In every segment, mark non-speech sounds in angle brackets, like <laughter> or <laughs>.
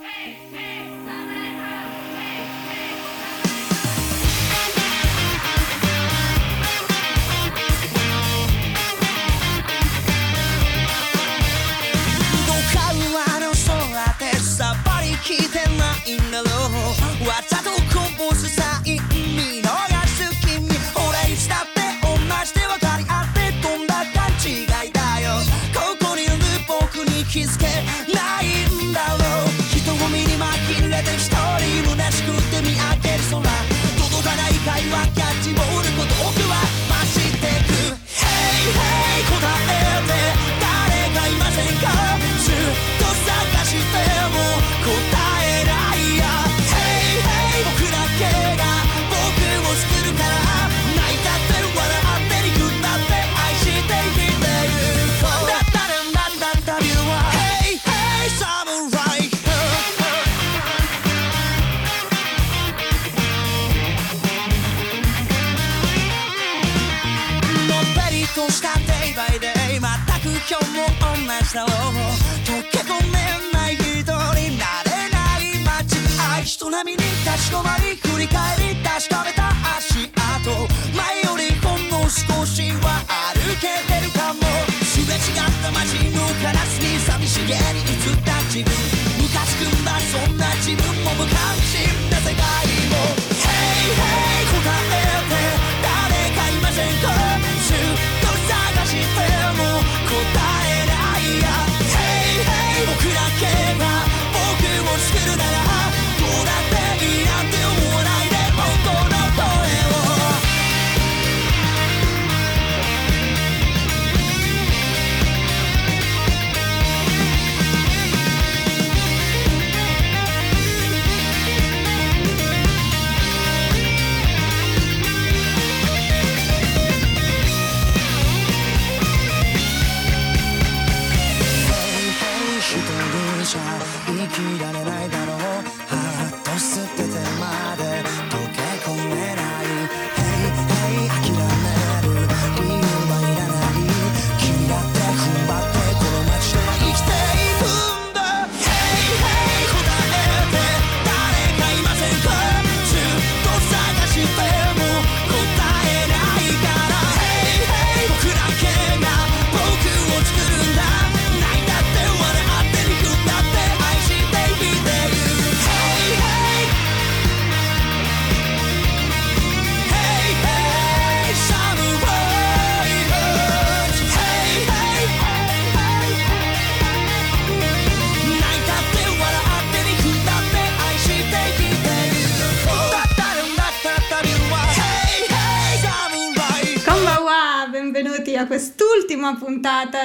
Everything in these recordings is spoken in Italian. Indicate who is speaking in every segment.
Speaker 1: quest'ultima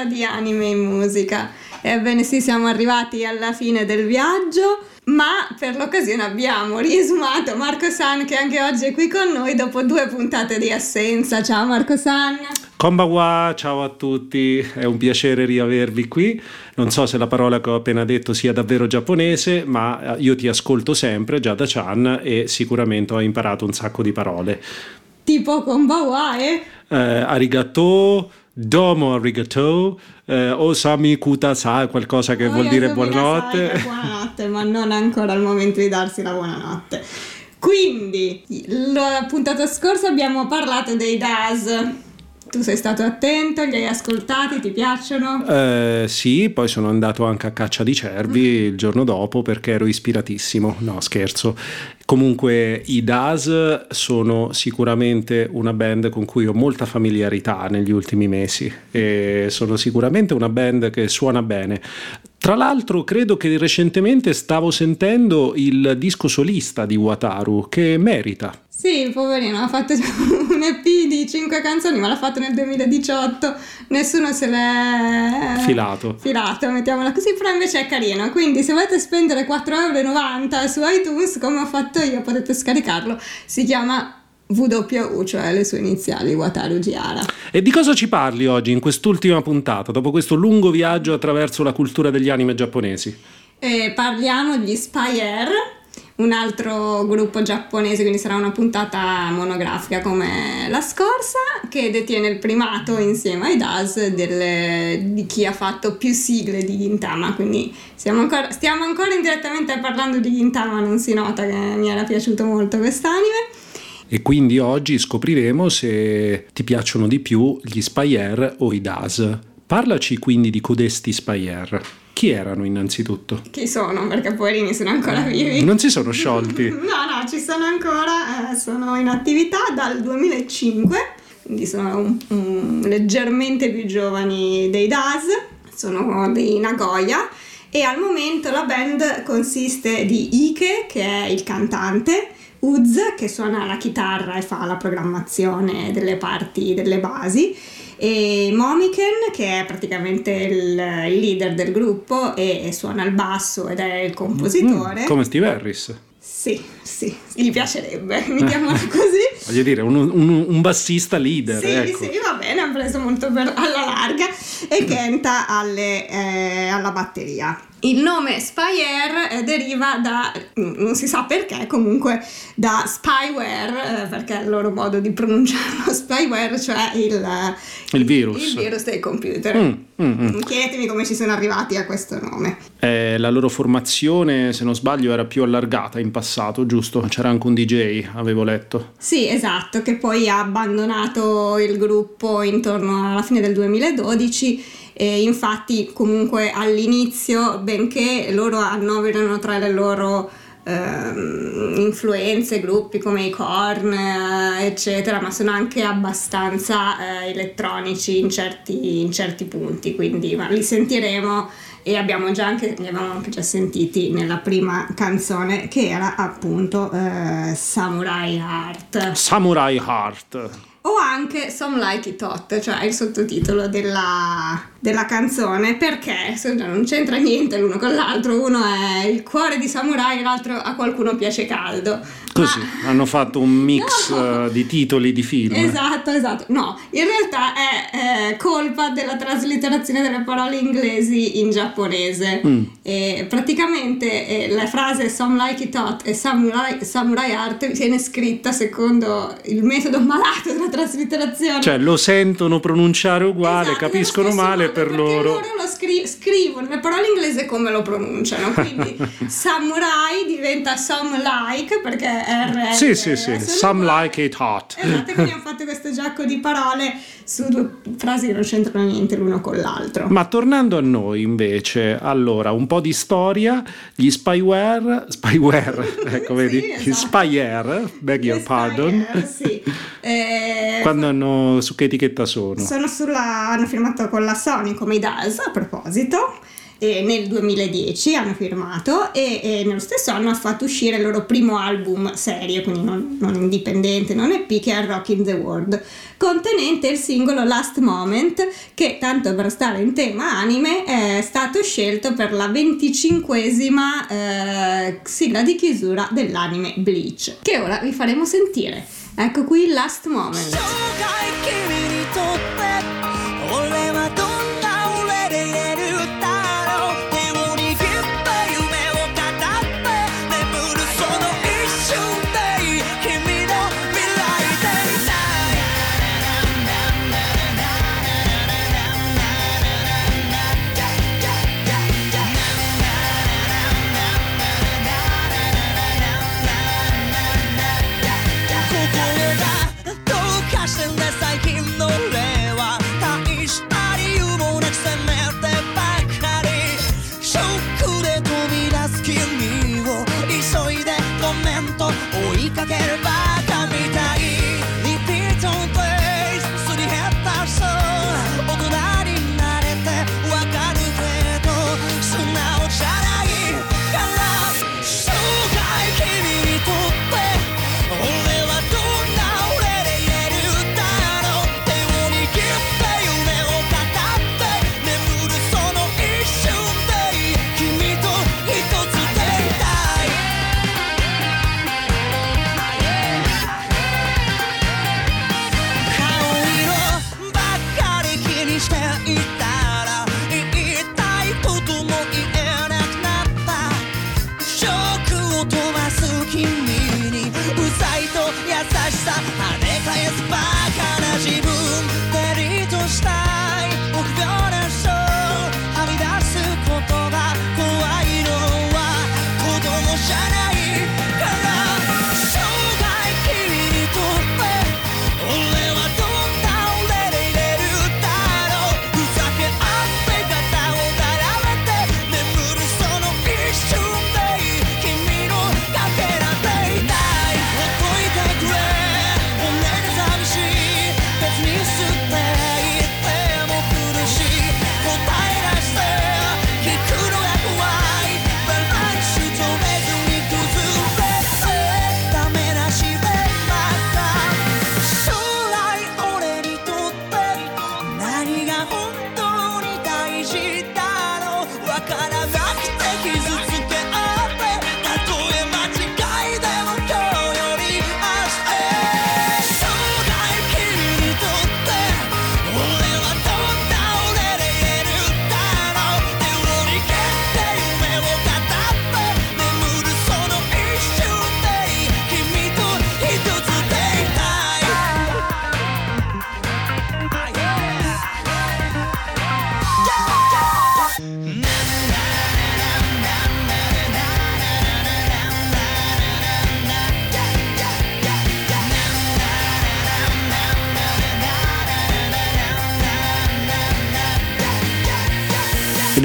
Speaker 1: di Anime in Musica. Ebbene sì, siamo arrivati alla fine del viaggio, ma per l'occasione abbiamo riesumato Marco San che anche oggi è qui con noi dopo due puntate di assenza. Ciao Marco San.
Speaker 2: Konbawa, ciao a tutti, è un piacere riavervi qui. Non so se la parola che ho appena detto sia davvero giapponese, ma io ti ascolto sempre, già da Chan, e sicuramente ho imparato un sacco di parole.
Speaker 1: Tipo Konbawa, eh?
Speaker 2: eh arigato, Domo arigato, eh, Osami Kutasa, qualcosa che oh, vuol dire buonanotte.
Speaker 1: buonanotte, ma non ancora al momento di darsi la buonanotte. Quindi, la puntata scorsa abbiamo parlato dei DAS. Tu sei stato attento, li hai ascoltati, ti piacciono?
Speaker 2: Eh, sì, poi sono andato anche a caccia di cervi mm. il giorno dopo perché ero ispiratissimo. No, scherzo. Comunque i DAS sono sicuramente una band con cui ho molta familiarità negli ultimi mesi e sono sicuramente una band che suona bene. Tra l'altro credo che recentemente stavo sentendo il disco solista di Wataru che merita.
Speaker 1: Sì, poverino, ha fatto <laughs> un EP di 5 canzoni, ma l'ha fatto nel 2018, nessuno se l'è
Speaker 2: filato.
Speaker 1: Filato, mettiamola così, però invece è carino. Quindi se volete spendere 4,90 euro su iTunes, come ho fatto io, potete scaricarlo. Si chiama WU, cioè le sue iniziali, Wataru Giara.
Speaker 2: E di cosa ci parli oggi in quest'ultima puntata, dopo questo lungo viaggio attraverso la cultura degli anime giapponesi?
Speaker 1: Eh, parliamo di Spy Air
Speaker 3: un altro gruppo giapponese, quindi sarà una puntata monografica come la scorsa, che detiene il primato insieme ai DAS delle, di chi ha fatto più sigle di Gintama, quindi ancora, stiamo ancora indirettamente parlando di Gintama, non si nota che mi era piaciuto molto quest'anime.
Speaker 2: E quindi oggi scopriremo se ti piacciono di più gli Spire o i DAS. Parlaci quindi di codesti Spire. Chi erano innanzitutto?
Speaker 3: Chi sono? Perché poverini sono ancora vivi.
Speaker 2: Non si sono sciolti. <laughs>
Speaker 3: no, no, ci sono ancora, eh, sono in attività dal 2005, quindi sono un, un, leggermente più giovani dei DAS, sono di Nagoya e al momento la band consiste di Ike, che è il cantante, Uz, che suona la chitarra e fa la programmazione delle parti, delle basi, e Momiken che è praticamente il, il leader del gruppo e, e, suona il basso ed è il compositore.
Speaker 2: Mm, come Steve Harris.
Speaker 3: Sì, sì, gli piacerebbe, mettiamola così. <laughs>
Speaker 2: Voglio dire, un, un, un bassista leader.
Speaker 3: Sì,
Speaker 2: ecco.
Speaker 3: sì, va bene, ha preso molto per, alla larga e Kenta alle, eh, alla batteria. Il nome Spyware eh, deriva da, non si sa perché, comunque da spyware, eh, perché è il loro modo di pronunciarlo, <laughs> spyware, cioè il,
Speaker 2: il virus.
Speaker 3: Il, virus dei computer. Mm, mm, mm. Chiedetemi come ci sono arrivati a questo nome.
Speaker 2: Eh, la loro formazione, se non sbaglio, era più allargata in passato, giusto? C'era anche un DJ, avevo letto.
Speaker 3: Sì, esatto, che poi ha abbandonato il gruppo intorno alla fine del 2012 e infatti comunque all'inizio, benché loro annoverano tra le loro ehm, influenze, gruppi come i Korn, eh, eccetera, ma sono anche abbastanza eh, elettronici in certi, in certi, punti, quindi ma li sentiremo e abbiamo già anche, li avevamo anche già sentiti nella prima canzone che era appunto eh, Samurai Heart.
Speaker 2: Samurai Heart
Speaker 3: o anche Some Like It Hot, cioè il sottotitolo della, della canzone, perché non c'entra niente l'uno con l'altro, uno è il cuore di samurai l'altro a qualcuno piace caldo.
Speaker 2: Così, Ma... hanno fatto un mix no. Eh, di titoli di film.
Speaker 3: Esatto, esatto. No, in realtà è, è colpa della traslitterazione delle parole inglesi in giapponese. Mm. E praticamente eh, la frase Some Like It Hot e Samurai, samurai Art viene scritta secondo il metodo malato della traslitterazione.
Speaker 2: Cioè lo sentono pronunciare uguale, esatto, capiscono male per loro.
Speaker 3: loro lo scri- scrivono le parole inglese come lo pronunciano, quindi <laughs> samurai diventa some like perché R.
Speaker 2: Sì, sì, sì, some like it hot.
Speaker 3: Esatto, quindi hanno fatto questo gioco di parole su due frasi che non c'entrano niente l'uno con l'altro.
Speaker 2: Ma tornando a noi invece, allora, un po' di storia, gli spyware, spyware, <laughs> ecco vedi, sì, esatto. gli spyware, beg your pardon.
Speaker 3: Sì. <laughs> Eh,
Speaker 2: Quando hanno, su che etichetta sono?
Speaker 3: Sono sulla, hanno firmato con la Sony come i DAS a proposito eh, nel 2010 hanno firmato e, e, nello stesso anno ha fatto uscire il loro primo album serio, quindi non, non indipendente, non EP, che è Rock in the World, contenente il singolo Last Moment che, tanto per stare in tema anime, è stato scelto per la venticinquesima eh, sigla di chiusura dell'anime Bleach, che ora vi faremo sentire. Ecco qui Last Moment.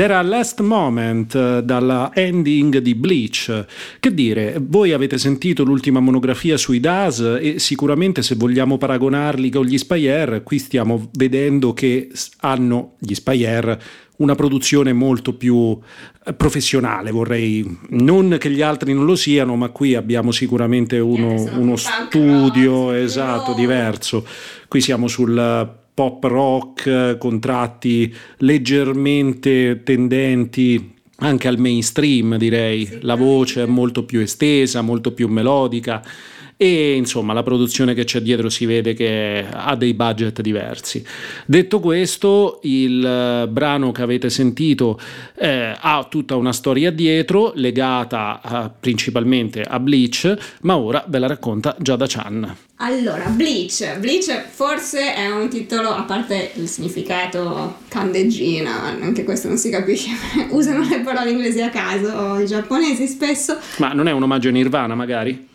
Speaker 2: Ed era Last Moment eh, dalla ending di Bleach. Che dire, voi avete sentito l'ultima monografia sui DAS e sicuramente se vogliamo paragonarli con gli Spire, qui stiamo vedendo che hanno gli Spire una produzione molto più eh, professionale, vorrei non che gli altri non lo siano, ma qui abbiamo sicuramente uno, eh, uno studio esatto, diverso. Qui siamo sul pop rock con tratti leggermente tendenti anche al mainstream direi, la voce è molto più estesa, molto più melodica e insomma la produzione che c'è dietro si vede che ha dei budget diversi. Detto questo, il eh, brano che avete sentito eh, ha tutta una storia dietro legata eh, principalmente a Bleach, ma ora ve la racconta Giada Chan.
Speaker 3: Allora, Bleach. Bleach forse è un titolo, a parte il significato candeggina, anche questo non si capisce, <laughs> usano le parole inglesi a caso, i giapponesi spesso.
Speaker 2: Ma non è un omaggio a Nirvana magari?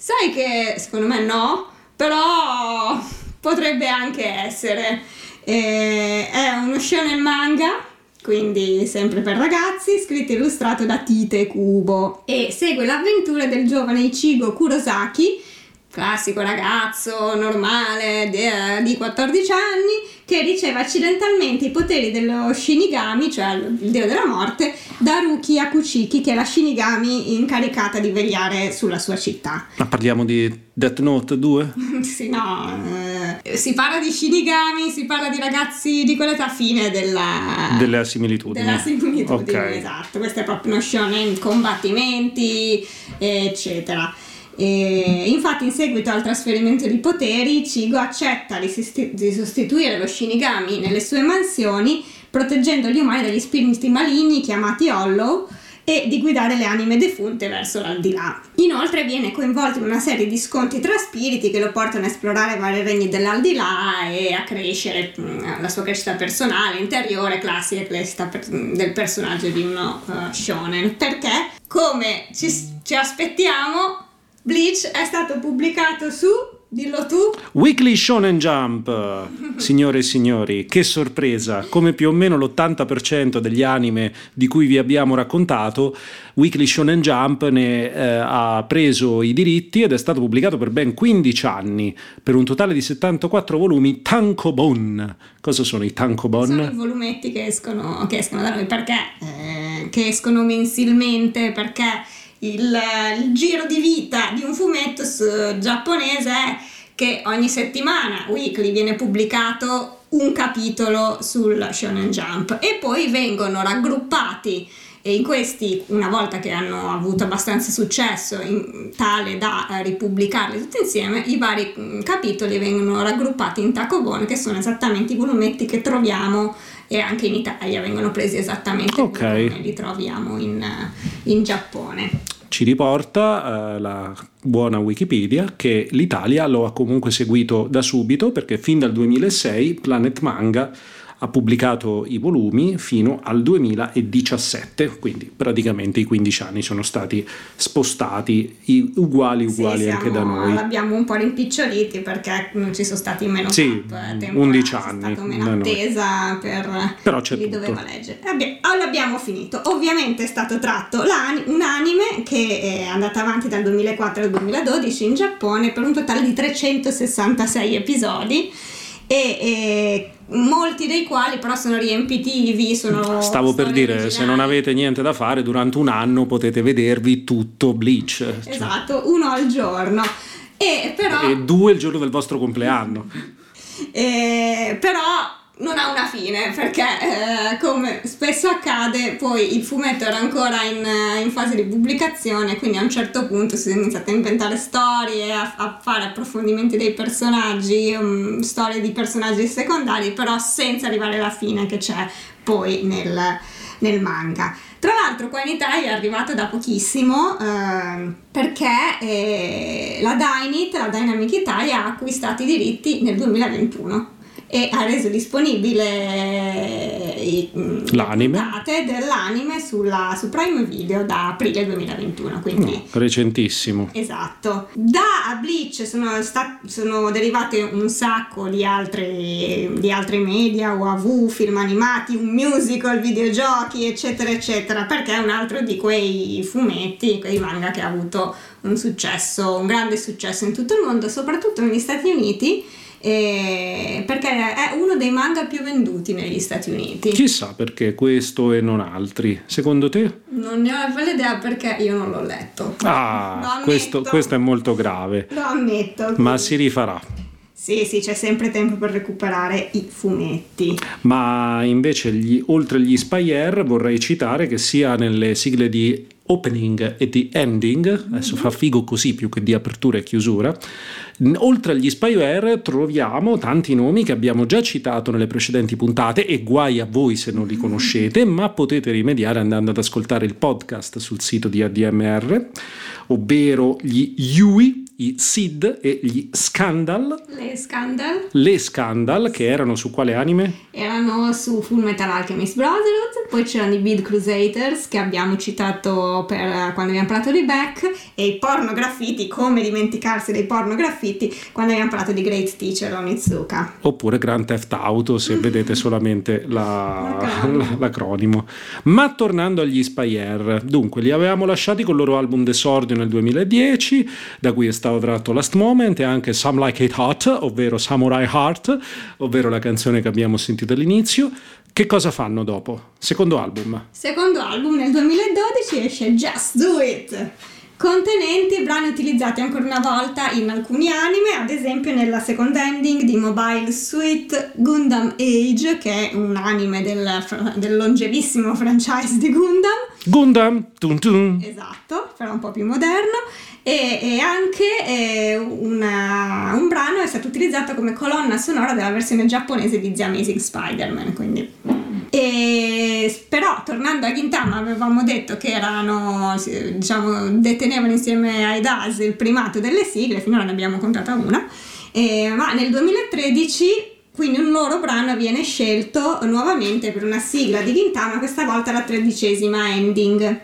Speaker 3: Sai che secondo me no, però potrebbe anche essere. Eh, è uno shonen manga, quindi sempre per ragazzi, scritto e illustrato da Tite Kubo e segue l'avventura del giovane Ichigo Kurosaki classico ragazzo normale di 14 anni che riceve accidentalmente i poteri dello Shinigami, cioè il dio della morte, da Ruki Akuchiki, che è la Shinigami incaricata di vegliare sulla sua città.
Speaker 2: Ma parliamo di Death Note 2? <laughs>
Speaker 3: sì, no, eh, si parla di Shinigami, si parla di ragazzi di quell'età fine della...
Speaker 2: Della similitudine.
Speaker 3: Della similitudine, okay. esatto. Questo è proprio uno shonen, combattimenti, eccetera. E infatti, in seguito al trasferimento di poteri, Chigo accetta di, sostituire lo Shinigami nelle sue mansioni, proteggendo gli umani dagli spiriti maligni chiamati Hollow e di guidare le anime defunte verso l'aldilà. Inoltre viene coinvolto in una serie di scontri tra spiriti che lo portano a esplorare vari regni dell'aldilà e a crescere mm, la sua crescita personale, interiore, classica crescita per, del personaggio di uno uh, shonen. Perché, come ci, ci aspettiamo, Bleach è stato pubblicato su Dillo tu.
Speaker 2: Weekly Shonen Jump, signore e signori, che sorpresa! Come più o meno l'80% degli anime di cui vi abbiamo raccontato, Weekly Shonen Jump ne eh, ha preso i diritti ed è stato pubblicato per ben 15 anni, per un totale di 74 volumi Tankobon. Cosa sono i Tankobon?
Speaker 3: Sono i volumetti che escono, che escono da noi, perché? Eh, che escono mensilmente, perché il, il giro di vita di un fumetto giapponese è che ogni settimana, weekly, viene pubblicato un capitolo sul Shonen Jump e poi vengono raggruppati e in questi, una volta che hanno avuto abbastanza successo, in, tale da eh, ripubblicarli tutti insieme, i vari mm, capitoli vengono raggruppati in takobon, che sono esattamente i volumetti che troviamo e anche in Italia vengono presi esattamente okay. come li troviamo in, in Giappone
Speaker 2: ci riporta eh, la buona Wikipedia che l'Italia lo ha comunque seguito da subito perché fin dal 2006 Planet Manga ha pubblicato i volumi fino al 2017, quindi praticamente i 15 anni sono stati spostati uguali uguali sì, anche da noi.
Speaker 3: L'abbiamo un po' rimpiccioliti perché non ci sono stati meno
Speaker 2: sì, cap, 11 anni. C'è
Speaker 3: stata meno attesa per
Speaker 2: Però c'è
Speaker 3: chi tutto. doveva leggere. Abbi- oh, l'abbiamo finito. Ovviamente è stato tratto un anime che è andato avanti dal 2004 al 2012 in Giappone per un totale di 366 episodi e, e molti dei quali però sono riempitivi. Sono
Speaker 2: Stavo per dire, originali. se non avete niente da fare, durante un anno potete vedervi tutto Bleach.
Speaker 3: Esatto, cioè. uno al giorno. E, però,
Speaker 2: e due il giorno del vostro compleanno.
Speaker 3: e, però non ha una fine perché eh, come spesso accade poi il fumetto era ancora in, eh, in, fase di pubblicazione quindi a un certo punto si è iniziato a inventare storie a, a fare approfondimenti dei personaggi um, storie di personaggi secondari però senza arrivare alla fine che c'è poi nel, nel manga. Tra l'altro qua in Italia è arrivato da pochissimo eh, perché eh, la Dynit, la Dynamic Italia ha acquistato i diritti nel 2021 e ha reso disponibile i,
Speaker 2: mm, l'anime.
Speaker 3: dell'anime sulla, su Prime Video da aprile 2021 quindi no,
Speaker 2: recentissimo.
Speaker 3: Esatto. Da Bleach sono, sta, sono derivate un sacco di altri, di altri media OAV, film animati un musical, videogiochi eccetera eccetera perché è un altro di quei fumetti quei manga che ha avuto un successo un grande successo in tutto il mondo soprattutto negli Stati Uniti eh, perché è uno dei manga più venduti negli Stati Uniti.
Speaker 2: Chissà perché questo e non altri, secondo te?
Speaker 3: Non ne ho bella idea perché io non l'ho letto.
Speaker 2: Ah, questo, questo, è molto grave.
Speaker 3: Lo ammetto.
Speaker 2: Quindi. Ma si rifarà.
Speaker 3: Sì, sì, c'è sempre tempo per recuperare i fumetti.
Speaker 2: Ma invece, gli, oltre agli Spire, vorrei citare che sia nelle sigle di opening e di ending, adesso fa figo così più che di apertura e chiusura, oltre agli spyware troviamo tanti nomi che abbiamo già citato nelle precedenti puntate e guai a voi se non li conoscete, ma potete rimediare andando ad ascoltare il podcast sul sito di ADMR, ovvero gli Yui, i Sid e gli Scandal.
Speaker 3: Le Scandal.
Speaker 2: Le Scandal, che erano su quale anime?
Speaker 3: Erano su Full Metal Alchemist Brotherhood, poi c'erano i Beat Crusaders che abbiamo citato per, quando abbiamo parlato di Beck e i porno graffiti, come dimenticarsi dei porno graffiti quando abbiamo parlato di Great Teacher Onizuka.
Speaker 2: Oppure Grand Theft Auto se <laughs> vedete solamente la, l'acronimo. l'acronimo. Ma tornando agli Spire, dunque li avevamo lasciati con il loro album Desordio nel 2010, da cui è stato stato tratto Last Moment e anche Some Like It Hot, ovvero Samurai Heart, ovvero la canzone che abbiamo sentito all'inizio. Che cosa fanno dopo? Secondo album.
Speaker 3: Secondo album nel 2012 esce Just Do It contenenti brani utilizzati ancora una volta in alcuni anime, ad esempio nella second ending di Mobile Suit Gundam Age, che è un anime del, del longevissimo franchise di Gundam.
Speaker 2: Gundam! Tum tum.
Speaker 3: Esatto, però un po' più moderno. E, e anche eh, una, un brano è stato utilizzato come colonna sonora della versione giapponese di The Amazing Spider-Man, quindi e, però tornando a Gintama avevamo detto che erano, diciamo, detenevano insieme ai DAS il primato delle sigle, finora ne abbiamo contata una, e, ma nel 2013 quindi un loro brano viene scelto nuovamente per una sigla di Gintama, questa volta la tredicesima ending.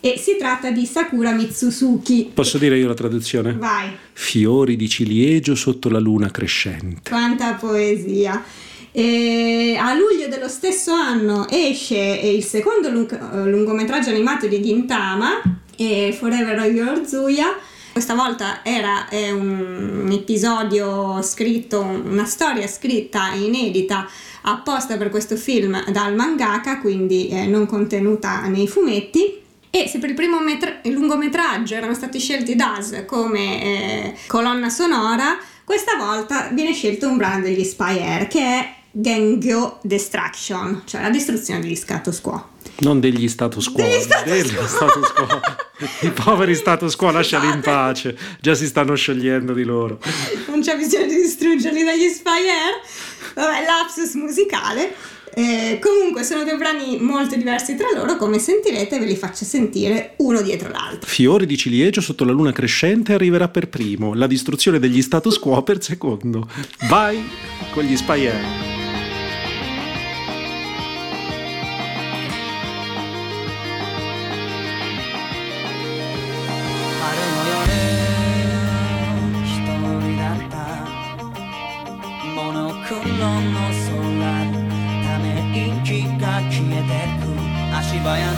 Speaker 3: E si tratta di Sakura Mitsusuki.
Speaker 2: Posso dire io la traduzione?
Speaker 3: Vai.
Speaker 2: Fiori di ciliegio sotto la luna crescente.
Speaker 3: Quanta poesia. E a luglio dello stesso anno esce il secondo lung- lungometraggio animato di Gintama, Forever Your Zuya. Questa volta era un episodio scritto, una storia scritta inedita apposta per questo film dal mangaka, quindi eh, non contenuta nei fumetti. E se per il primo metra- lungometraggio erano stati scelti DAS come eh, colonna sonora, questa volta viene scelto un brano degli Spy Air che è Gengyo Destruction, cioè la distruzione degli status quo.
Speaker 2: Non degli status quo, degli status, quo. <laughs> status quo. I poveri status quo lasciali in pace, già si stanno sciogliendo di loro.
Speaker 3: Non c'è bisogno di distruggerli dagli Spire. Vabbè, lapsus musicale. Eh, comunque sono due brani molto diversi tra loro, come sentirete ve li faccio sentire uno dietro l'altro.
Speaker 2: Fiori di ciliegio sotto la luna crescente arriverà per primo, la distruzione degli status quo per secondo. Vai con gli Spire.
Speaker 1: by an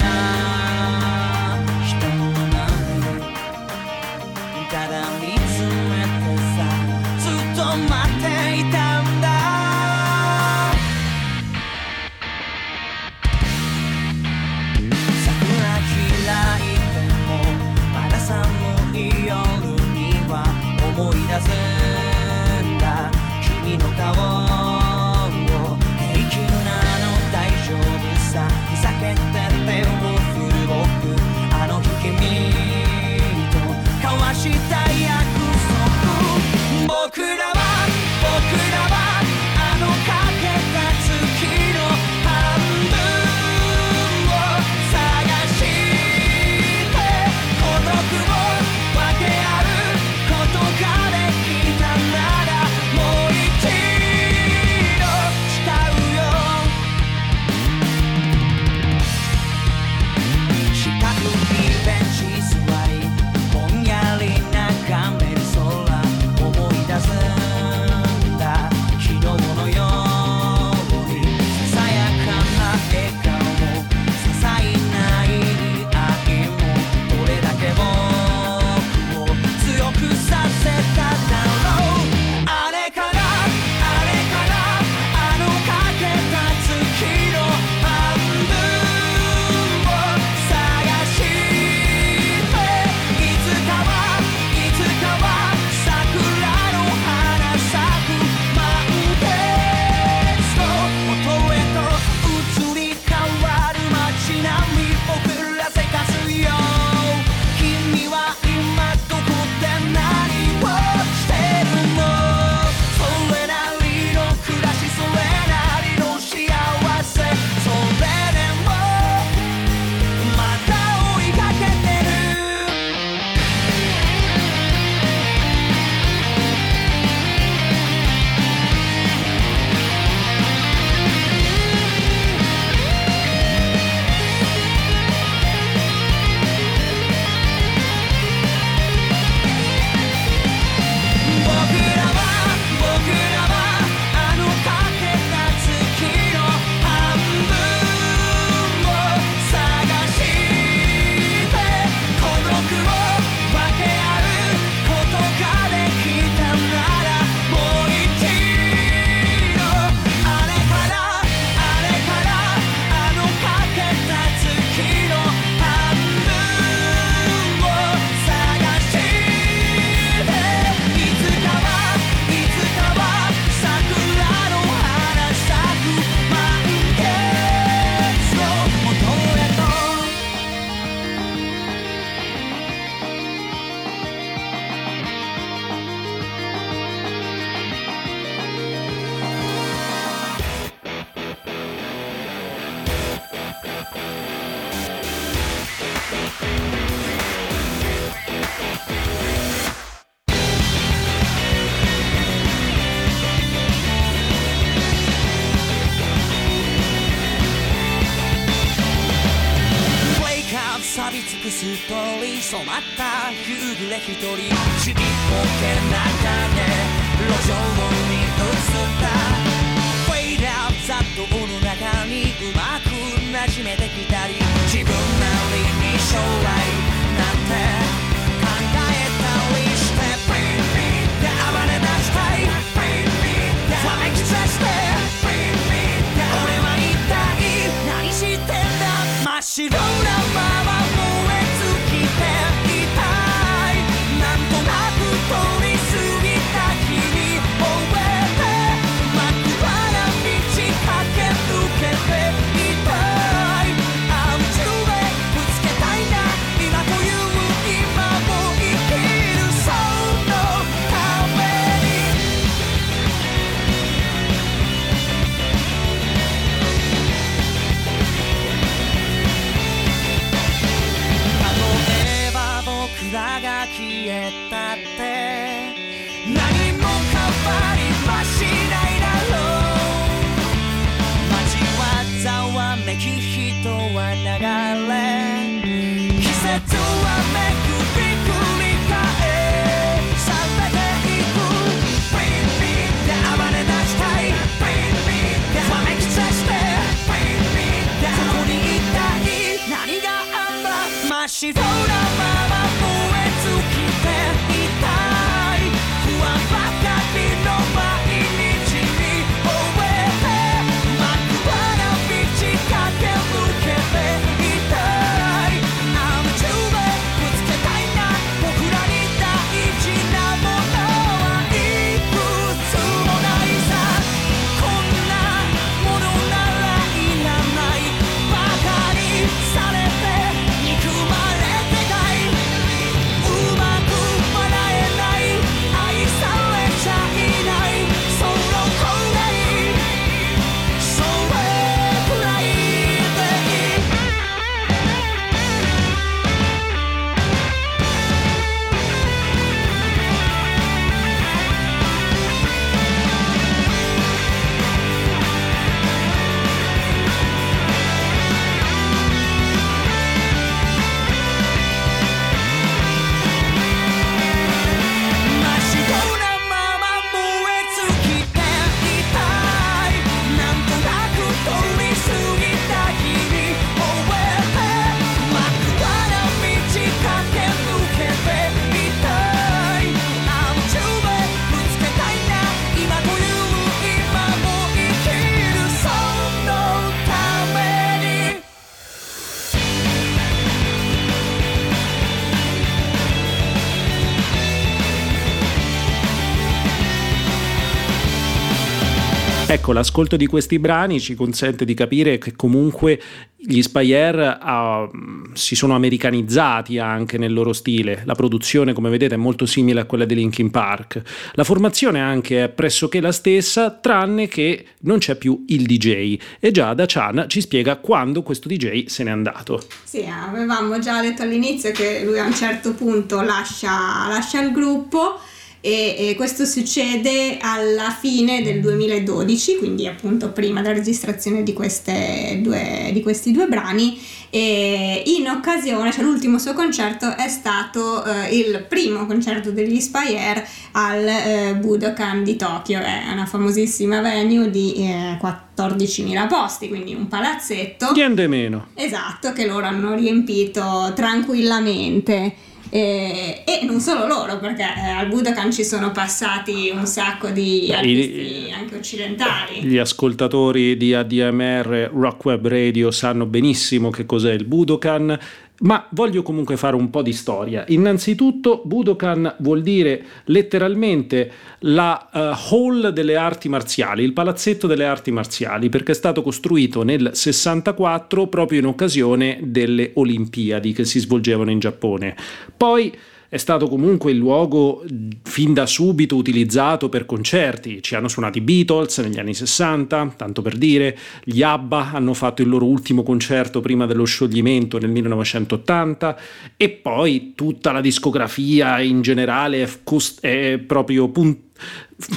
Speaker 2: Ecco, l'ascolto di questi brani ci consente di capire che comunque gli Spire ah, si sono americanizzati anche nel loro stile. La produzione, come vedete, è molto simile a quella di Linkin Park. La formazione anche è pressoché la stessa, tranne che non c'è più il DJ. E già da Chan ci spiega quando questo DJ se n'è andato.
Speaker 3: Sì, avevamo già detto all'inizio che lui a un certo punto lascia, lascia il gruppo e, e questo succede alla fine del 2012, quindi appunto prima della registrazione di, queste due, di questi due brani e in occasione, cioè l'ultimo suo concerto è stato eh, il primo concerto degli Spire al eh, Budokan di Tokyo, è una famosissima venue di eh, 14.000 posti, quindi un palazzetto.
Speaker 2: Niente meno.
Speaker 3: Esatto, che loro hanno riempito tranquillamente. E, e non solo loro, perché eh, al Budokan ci sono passati un sacco di artisti
Speaker 2: i-
Speaker 3: anche occidentali.
Speaker 2: Gli ascoltatori di ADMR Rock Web Radio sanno benissimo che cos'è il Budokan, ma voglio comunque fare un po' di storia. Innanzitutto, Budokan vuol dire letteralmente la eh, hall delle arti marziali, il palazzetto delle arti marziali, perché è stato costruito nel 64 proprio in occasione delle Olimpiadi che si svolgevano in Giappone. Poi è stato comunque il luogo fin da subito utilizzato per concerti. Ci hanno suonato i Beatles negli anni 60, tanto per dire, gli ABBA hanno fatto il loro ultimo concerto prima dello scioglimento nel 1980 e poi tutta la discografia in generale è, cos- è proprio pun-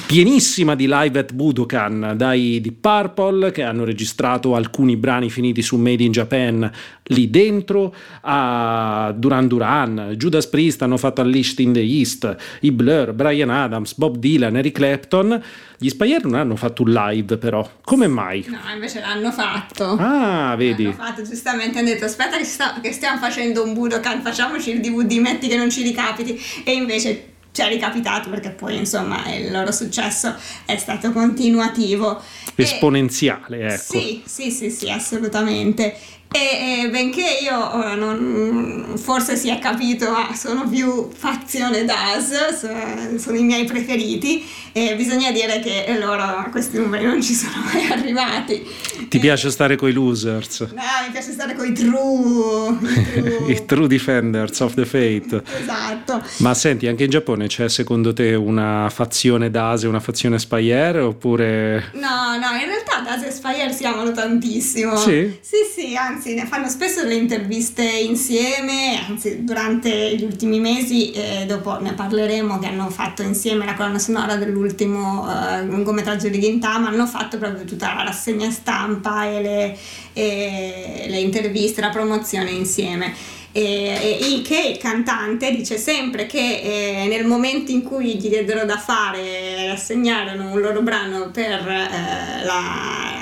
Speaker 2: pienissima di live at Budokan dai Deep Purple che hanno registrato alcuni brani finiti su Made in Japan lì dentro a Duran Duran, Judas Priest hanno fatto Unleashed in the East, i Blur, Brian Adams, Bob Dylan, Eric Clapton gli Spire non hanno fatto un live però, come mai?
Speaker 3: No, invece l'hanno fatto.
Speaker 2: Ah, vedi.
Speaker 3: L'hanno fatto, giustamente hanno detto aspetta che, sta- che stiamo facendo un Budokan, facciamoci il DVD, metti che non ci ricapiti. E invece ci è ricapitato perché poi insomma il loro successo è stato continuativo. E-
Speaker 2: Esponenziale, ecco.
Speaker 3: Sì, sì, sì, sì, assolutamente. E, e benché io ora non, forse si è capito, ma sono più fazione DAS, so- sono i miei preferiti, e bisogna dire che loro a questi numeri non ci sono mai <laughs> arrivati.
Speaker 2: Ti
Speaker 3: Eh,
Speaker 2: piace stare coi losers?
Speaker 3: No, mi piace stare con i true. i true. <laughs>
Speaker 2: I true defenders of the faith.
Speaker 3: esatto.
Speaker 2: Ma senti, anche in Giappone c'è secondo te una fazione Dase e una fazione Spire oppure...
Speaker 3: No, no, in realtà DAS e Spire si amano tantissimo.
Speaker 2: Sì?
Speaker 3: Sì, sì, anzi ne fanno spesso delle interviste insieme, anzi durante gli ultimi mesi, e dopo ne parleremo, che hanno fatto insieme la colonna sonora dell'ultimo eh, lungometraggio di Gintama, hanno fatto proprio tutta la rassegna stampa e le, e le interviste, la promozione insieme. E, e Ike, il cantante, dice sempre che eh, nel momento in cui gli diedero da fare, assegnarono un loro brano per eh, la,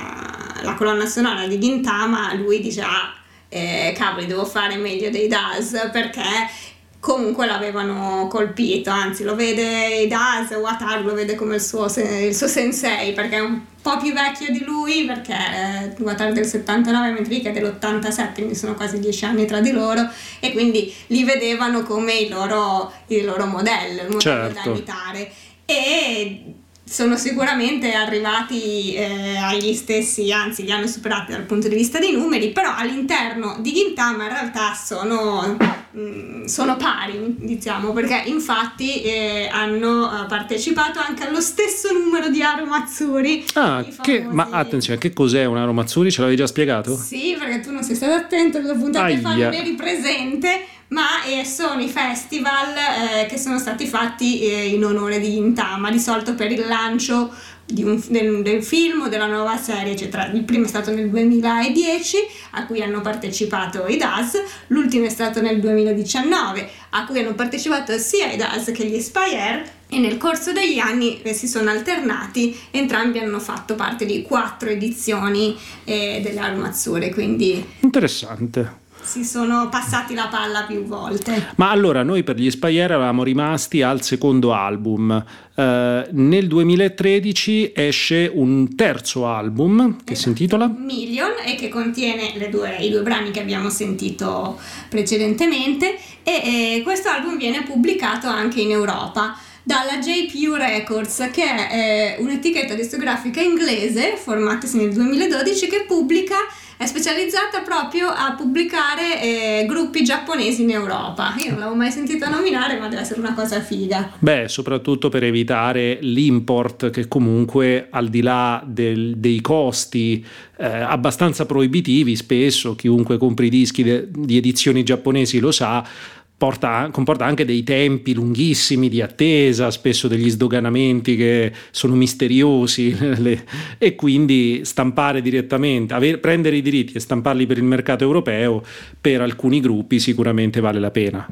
Speaker 3: la colonna sonora di Gintama, lui dice ah, eh, cavoli devo fare meglio dei Daz perché comunque l'avevano colpito, anzi lo vede i Daz, Wataru lo vede come il suo, il suo sensei perché è un po' più vecchio di lui perché eh, Wataru è del 79 mentre Ike è dell'87 quindi sono quasi dieci anni tra di loro e quindi li vedevano come il loro, il loro modello, il modello
Speaker 2: Certo.
Speaker 3: da imitare e sono sicuramente arrivati eh, agli stessi, anzi li hanno superati dal punto di vista dei numeri, però all'interno di Gintama in realtà sono, mm, sono pari, diciamo, perché infatti eh, hanno eh, partecipato anche allo stesso numero di Haru Matsuri.
Speaker 2: Ah, che, ma attenzione, che cos'è un Aromazzuri? Ce l'avevi già spiegato?
Speaker 3: Sì, perché tu non sei stato attento alle puntate fa, non eri presente, ma eh, sono i festival eh, che sono stati fatti eh, in onore di Gintama, di solito per il lancio un- del, del film o della nuova serie, eccetera. Il primo è stato nel 2010, a cui hanno partecipato i DAS, l'ultimo è stato nel 2019, a cui hanno partecipato sia i DAS che gli Spire. E nel corso degli anni eh, si sono alternati, entrambi hanno fatto parte di quattro edizioni eh, delle Arumazzure, quindi
Speaker 2: Interessante.
Speaker 3: Si sono passati la palla più volte.
Speaker 2: Ma allora noi per gli Spire eravamo rimasti al secondo album. Eh, nel 2013 esce un terzo album che si intitola
Speaker 3: Million e che contiene le due- i due brani che abbiamo sentito precedentemente e, e questo album viene pubblicato anche in Europa dalla JPU Records che è eh, un'etichetta discografica inglese formatasi nel 2012 che pubblica è specializzata proprio a pubblicare eh, gruppi giapponesi in Europa. Io non l'avevo mai sentita nominare, ma deve essere una cosa figa.
Speaker 2: Beh, soprattutto per evitare l'import che comunque al di là del- dei costi eh, abbastanza proibitivi, spesso chiunque compri dischi de- di edizioni giapponesi lo sa, porta- comporta anche dei tempi lunghissimi di attesa, spesso degli sdoganamenti che sono misteriosi <laughs> le- e quindi stampare direttamente, aver- prendere i diritti e stamparli per il mercato europeo per alcuni gruppi sicuramente vale la pena.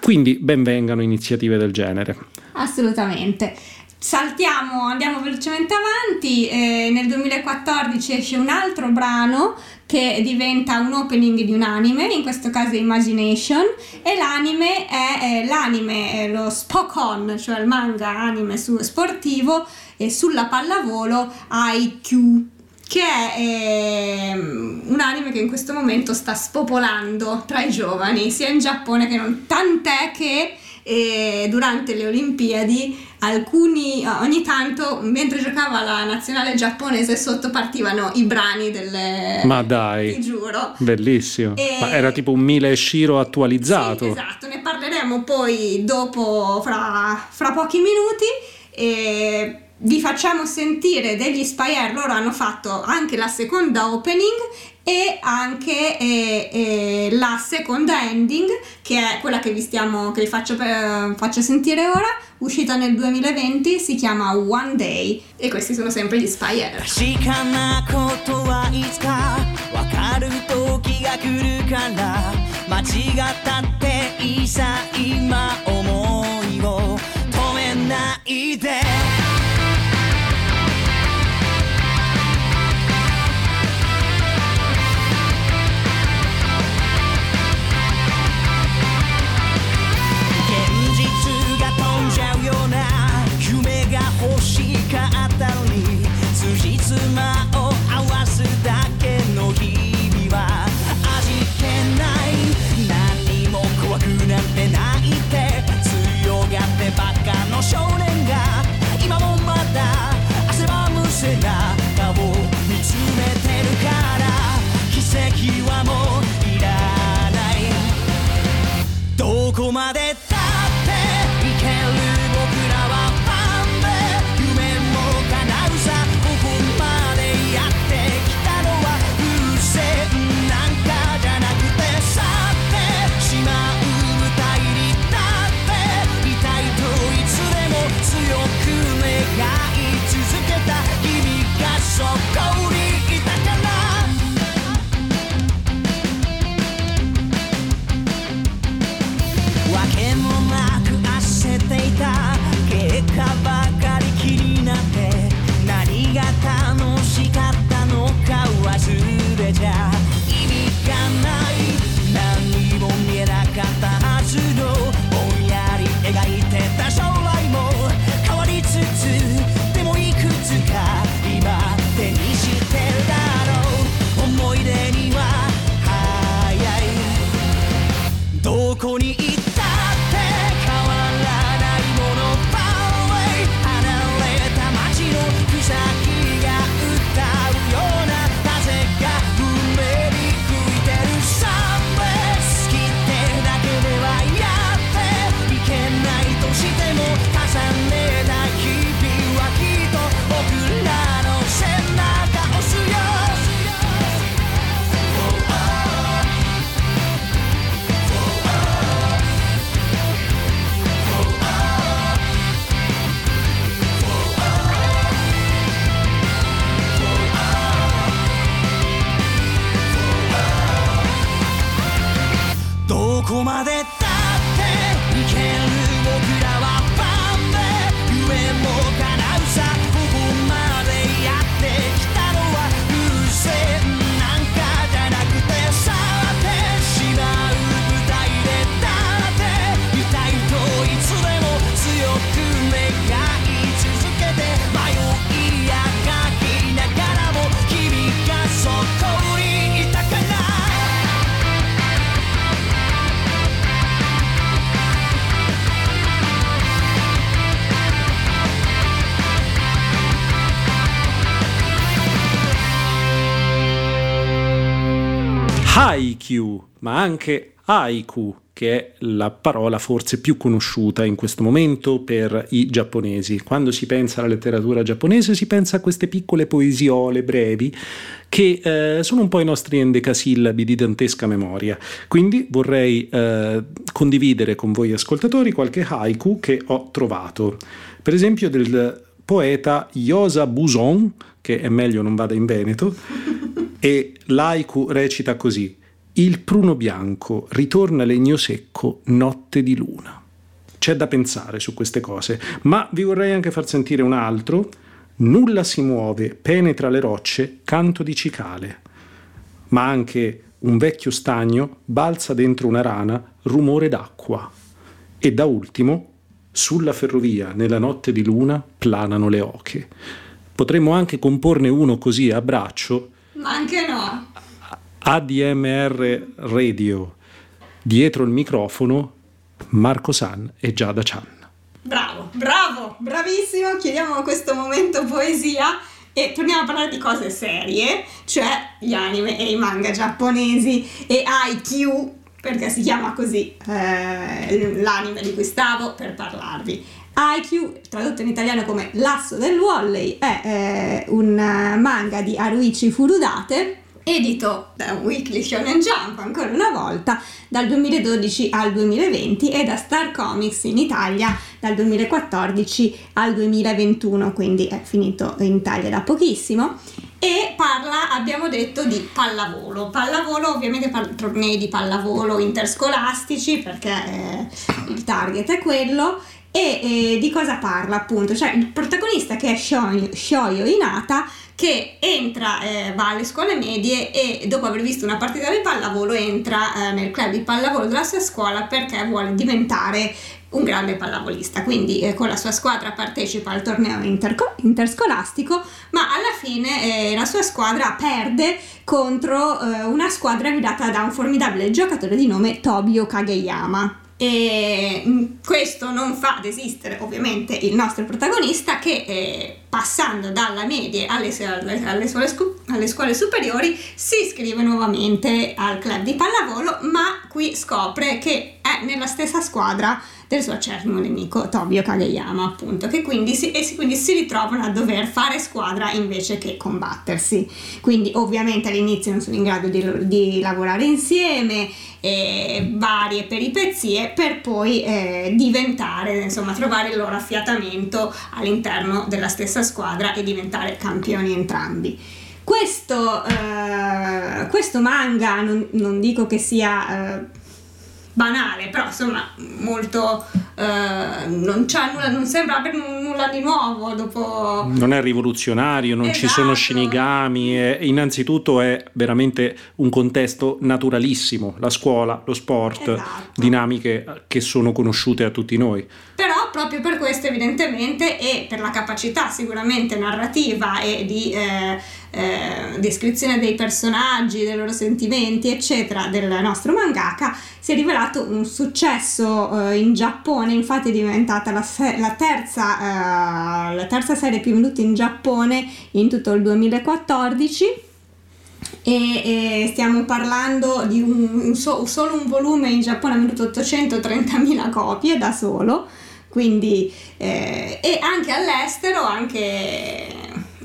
Speaker 2: Quindi benvengano iniziative del genere.
Speaker 3: Assolutamente. Saltiamo, andiamo velocemente avanti. eh, nel 2014 esce un altro brano che diventa un opening di un anime, in questo caso Imagination, e l'anime è, eh, l'anime è lo Spokon, cioè il manga anime su- sportivo e sulla pallavolo IQ che è ehm, un anime che in questo momento sta spopolando tra i giovani, sia in Giappone che non. Tant'è che eh, durante le Olimpiadi alcuni ogni tanto mentre giocava la nazionale giapponese sotto partivano i brani delle
Speaker 2: Ma dai.
Speaker 3: ti giuro
Speaker 2: Bellissimo.
Speaker 3: E-
Speaker 2: Ma era tipo un Mile Shiro attualizzato.
Speaker 3: sì, esatto, ne parleremo poi dopo fra, fra pochi minuti. E vi facciamo sentire degli Spy Air, loro hanno fatto anche la seconda opening e anche eh, eh, la seconda ending che è quella che vi, stiamo, che vi faccio, eh, faccio sentire ora uscita nel 2020 si chiama One Day e questi sono sempre gli Spy Air
Speaker 1: 確かなことはいつか分かる時が来るから間違ったっていいさ今思いを止めないで
Speaker 2: anche haiku, che è la parola forse più conosciuta in questo momento per i giapponesi. Quando si pensa alla letteratura giapponese si pensa a queste piccole poesiole brevi che eh, sono un po' i nostri endecasillabi di dantesca memoria. Quindi vorrei eh, condividere con voi ascoltatori qualche haiku che ho trovato. Per esempio del poeta Yosa Buson, che è meglio non vada in Veneto, e l'haiku recita così: Il pruno bianco ritorna legno secco, notte di luna. C'è da pensare su queste cose, ma vi vorrei anche far sentire un altro. Nulla si muove, penetra le rocce, canto di cicale. Ma anche un vecchio stagno balza dentro una rana, rumore d'acqua. E da ultimo, sulla ferrovia, nella notte di luna, planano le oche. Potremmo anche comporne uno così a braccio,
Speaker 3: ma anche no
Speaker 2: ADMR Radio. Dietro il microfono Marco San e Giada Chan.
Speaker 3: Bravo, bravo, bravissimo. Chiediamo questo momento poesia e torniamo a parlare di cose serie, cioè gli anime e i manga giapponesi e IQ, perché si chiama così eh, l'anime di cui stavo per parlarvi. IQ, tradotto in italiano come L'asso del volley, è eh, un manga di Haruichi Furudate edito da Weekly Shonen Jump ancora una volta dal 2012 al 2020 e da Star Comics in Italia dal 2014 al 2021, quindi è finito in Italia da pochissimo. E parla, abbiamo detto, di pallavolo. Pallavolo, ovviamente par- tornei di pallavolo interscolastici perché eh, il target è quello. E eh, di cosa parla appunto? Cioè il protagonista che è Shoyo, Inata che entra, eh, va alle scuole medie e dopo aver visto una partita di pallavolo entra eh, nel club di pallavolo della sua scuola perché vuole diventare un grande pallavolista, quindi eh, con la sua squadra partecipa al torneo interco- interscolastico, ma alla fine eh, la sua squadra perde contro eh, una squadra guidata da un formidabile giocatore di nome Tobio Kageyama. E mm, questo non fa desistere ovviamente il nostro protagonista che eh, passando dalla media alle, alle, alle, scuole, alle, scuole, superiori si iscrive nuovamente al club di pallavolo ma qui scopre che è nella stessa squadra del suo acerrimo nemico Tobio Kageyama appunto che quindi si, e si, quindi si ritrovano a dover fare squadra invece che combattersi. Quindi ovviamente all'inizio non sono in grado di, di lavorare insieme eh, varie peripezie per poi eh, diventare insomma trovare il loro affiatamento all'interno della stessa squadra e diventare campioni entrambi. Questo, eh, questo manga non, non, dico che sia eh, banale, però insomma molto eh, non, nulla, non sembra avere nulla di nuovo dopo...
Speaker 2: Non è rivoluzionario, non esatto. ci sono esatto. scinigami, è, innanzitutto è veramente un contesto naturalissimo, la scuola, lo sport, esatto. dinamiche che sono conosciute a tutti noi.
Speaker 3: Però proprio per questo evidentemente e per la capacità sicuramente narrativa e di... Eh, eh, descrizione dei personaggi, dei loro sentimenti, eccetera, del nostro mangaka, si è rivelato un successo eh, in Giappone, infatti è diventata la, se- la, terza, eh, la terza serie più venduta in Giappone in tutto il 2014 e, e, stiamo parlando di un, un so, solo un volume in Giappone ha venduto 830.000 copie da solo. Quindi eh, e anche all'estero anche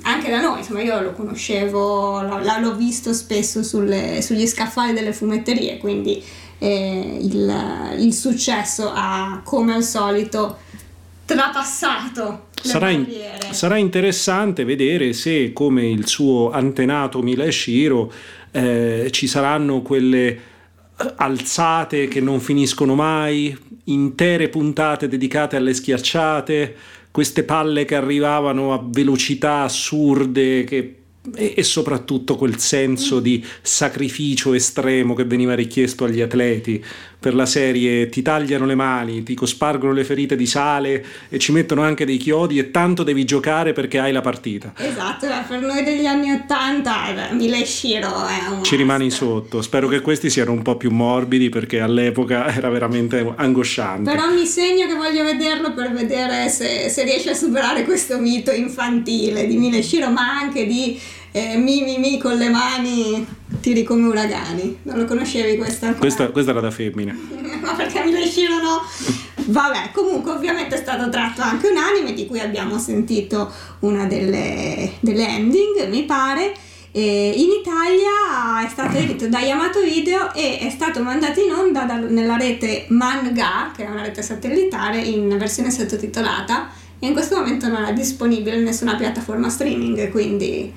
Speaker 3: anche da noi, insomma io lo conoscevo, l- l'ho visto spesso sulle, sugli scaffali delle fumetterie, quindi eh, il, il, successo ha come al solito trapassato.
Speaker 2: Sarà, in, sarà interessante vedere se come il suo antenato Mileshiro eh, ci saranno quelle eh, alzate che non finiscono mai, intere puntate dedicate alle schiacciate, queste palle che arrivavano a velocità assurde che e, soprattutto quel senso di sacrificio estremo che veniva richiesto agli atleti per la serie ti tagliano le mani, ti cospargono le ferite di sale e ci mettono anche dei chiodi e tanto devi giocare perché hai la partita.
Speaker 3: Esatto, per noi degli anni Ottanta Mile Shiro è un...
Speaker 2: Ci rimani sotto, spero che questi siano un po' più morbidi perché all'epoca era veramente angosciante.
Speaker 3: Però mi segno che voglio vederlo per vedere se, se riesce a superare questo mito infantile di Mile Shiro ma anche di eh, mi mi mi con le mani tiri come uragani. Non lo conoscevi questa?
Speaker 2: Questa, questa era da femmina. <laughs>
Speaker 3: Ma perché mi riuscirono? Vabbè, comunque ovviamente è stato tratto anche un anime di cui abbiamo sentito una delle, delle ending, mi pare. E in Italia è stato edito da Yamato Video e è stato mandato in onda da, nella rete Manga, che è una rete satellitare, in versione sottotitolata e in questo momento non è disponibile in nessuna piattaforma streaming, quindi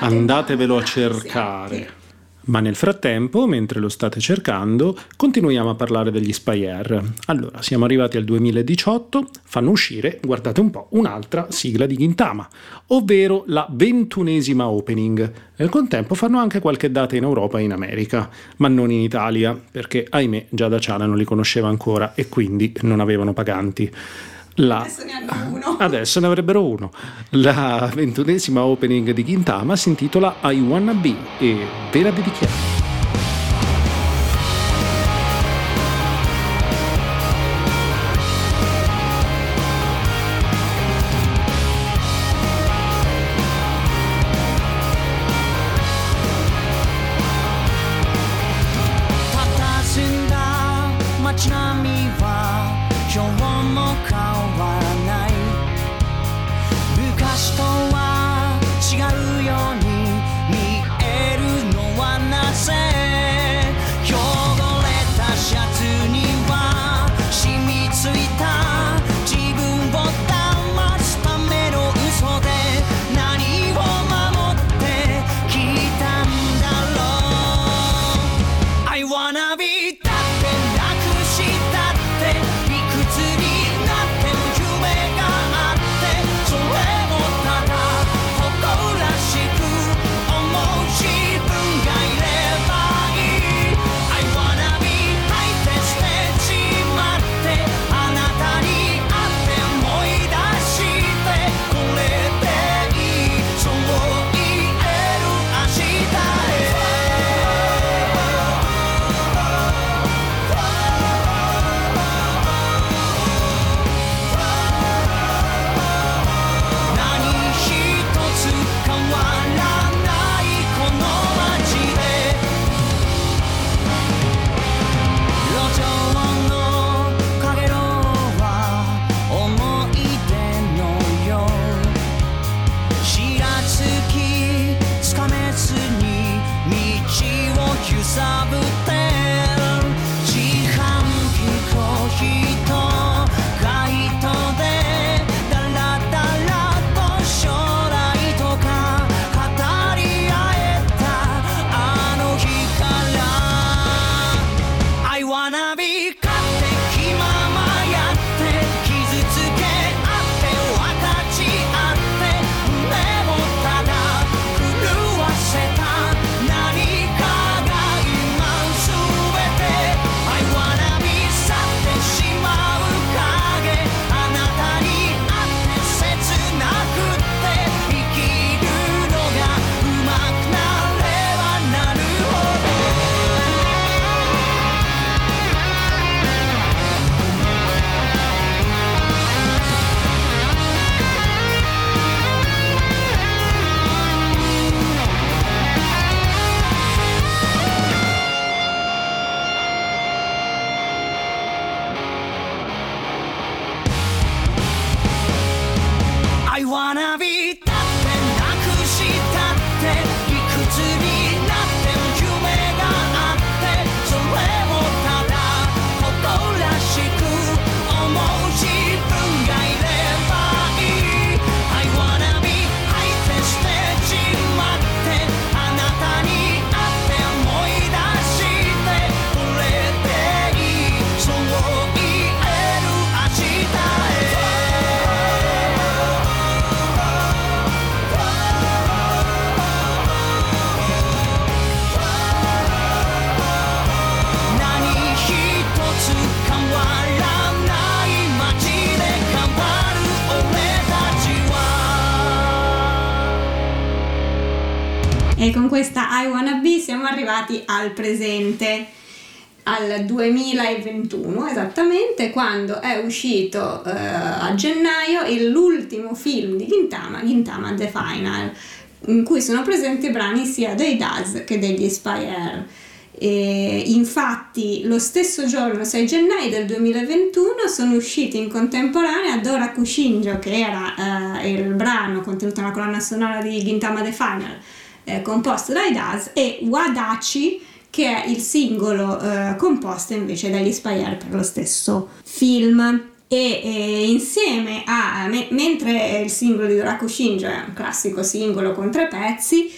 Speaker 2: andatevelo a cercare. Ma nel frattempo, mentre lo state cercando, continuiamo a parlare degli Spire. Allora, siamo arrivati al 2018, fanno uscire, guardate un po', un'altra sigla di Gintama, ovvero la ventunesima opening. Nel contempo fanno anche qualche data in Europa e in America, ma non in Italia, perché ahimè già da Ciana non li conosceva ancora e quindi non avevano paganti.
Speaker 3: La... Adesso ne hanno uno. <laughs>
Speaker 2: Adesso ne avrebbero uno. La ventunesima opening di Gintama si intitola I Wanna Be e ve la dedichiamo.
Speaker 3: Arrivati al presente, al 2021 esattamente, quando è uscito eh, a gennaio l'ultimo film di Gintama, Gintama The Final, in cui sono presenti brani sia dei Daz che degli Spire. E infatti lo stesso giorno 6 gennaio del 2021 sono usciti in contemporanea Dora Kushinjo che era eh, il brano contenuto nella colonna sonora di Gintama The Final eh, composto dai Daz e Wadachi che è il singolo eh, composto invece dagli Spire per lo stesso film. E eh, insieme a me- mentre il singolo di Doraku Shinjo è un classico singolo con tre pezzi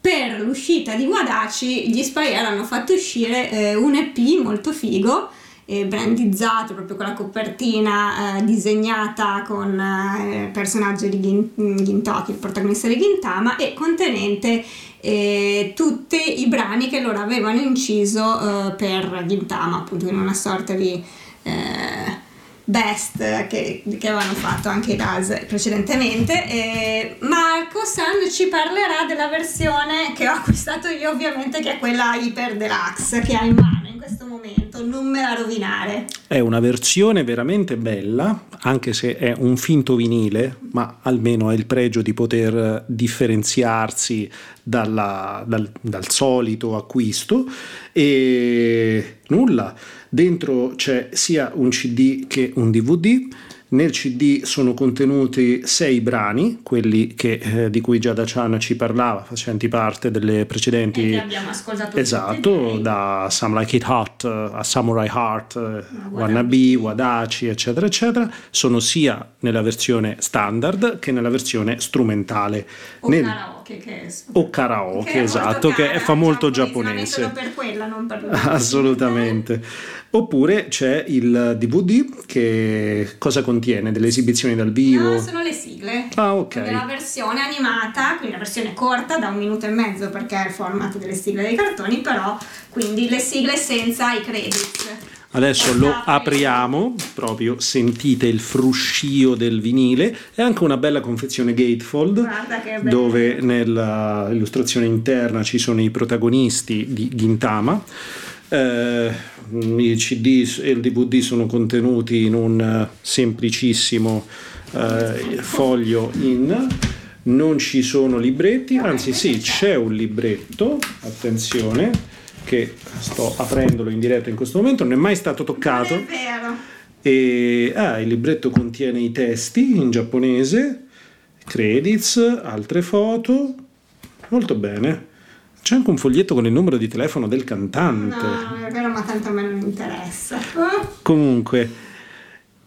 Speaker 3: per l'uscita di Wadachi gli Spire hanno fatto uscire eh, un EP molto figo eh, brandizzato proprio con la copertina eh, disegnata con eh, il personaggio di Gin- Gintoki, il protagonista di Gintama e contenente eh, tutti i brani che loro avevano inciso eh, per Gintama appunto in una sorta di eh, best che, che avevano fatto anche i Daz precedentemente e Marco San ci parlerà della versione che ho acquistato io ovviamente che è quella Hyper Deluxe che ha in mano in questo momento non me la rovinare
Speaker 2: È una versione veramente bella, anche se è un finto vinile, ma almeno ha il pregio di poter differenziarsi dalla- dal, dal solito acquisto. E nulla, dentro c'è sia un CD che un DVD. Nel CD sono contenuti sei brani, quelli che, eh, di cui Giada Chan ci parlava, facenti parte delle precedenti
Speaker 3: E che abbiamo ascoltato
Speaker 2: Esatto, da Some Like It Hot eh, a Samurai Heart, eh,
Speaker 3: Wannabe.
Speaker 2: Wadachi, eccetera, eccetera, sono sia nella versione standard che nella versione strumentale.
Speaker 3: o
Speaker 2: Nel-
Speaker 3: karaoke che,
Speaker 2: o karaoke,
Speaker 3: che è
Speaker 2: esatto,
Speaker 3: molto
Speaker 2: che
Speaker 3: cara,
Speaker 2: fa molto
Speaker 3: giapponese, ma
Speaker 2: giapponese.
Speaker 3: per quella non per <laughs>
Speaker 2: Assolutamente. Oppure c'è il DVD che cosa contiene? Delle esibizioni dal vivo?
Speaker 3: No, sono le sigle.
Speaker 2: Ah, ok.
Speaker 3: Quindi la versione animata, quindi la versione corta da un minuto e mezzo perché è il format delle sigle dei cartoni, però quindi le sigle senza i credits.
Speaker 2: Adesso lo apriamo, proprio sentite il fruscio del vinile e anche una bella confezione gatefold dove nella illustrazione interna ci sono i protagonisti di Gintama. Eh, I CD e il DVD sono contenuti in un eh, semplicissimo eh, foglio in. Non ci sono libretti, anzi sì, c'è un libretto, attenzione, che sto aprendolo in diretta in questo momento, non è mai stato toccato.
Speaker 3: Non è vero.
Speaker 2: E ah, il libretto contiene i testi in giapponese, credits, altre foto. Molto bene. C'è anche un foglietto con il numero di telefono del cantante.
Speaker 3: No, è vero, ma tanto a me non interessa.
Speaker 2: Comunque,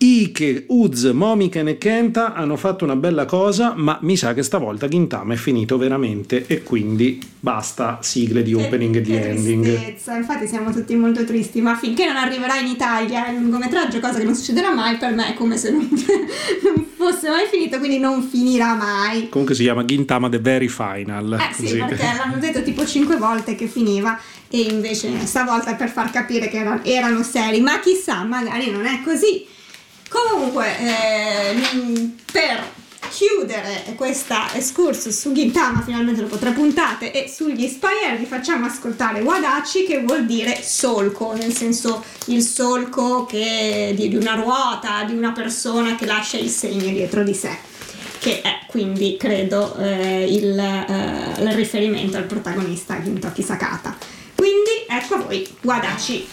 Speaker 2: Ike, Uz, Momiken e Kenta hanno fatto una bella cosa, ma mi sa che stavolta Gintama è finito veramente e quindi basta sigle di opening e di
Speaker 3: che
Speaker 2: ending.
Speaker 3: tristezza. Infatti siamo tutti molto tristi, ma finché non arriverà in Italia il lungometraggio, cosa che non succederà mai, per me è come se non, <laughs> non fosse mai finito, quindi non finirà mai.
Speaker 2: Comunque si chiama Gintama The Very Final.
Speaker 3: Eh sì,
Speaker 2: così.
Speaker 3: perché <laughs> l'hanno detto tipo cinque volte che finiva e invece stavolta per far capire che erano, erano seri, ma chissà, magari non è così. Comunque, eh, per chiudere questa excursus su Gintama, finalmente dopo tre puntate, e sugli Spire vi facciamo ascoltare Wadachi, che vuol dire solco, nel senso il solco che- di, di una ruota, di una persona che lascia il segno dietro di sé che è quindi credo eh, il, eh, il riferimento al protagonista Gintoki Sakata. Quindi ecco a voi, Wadachi.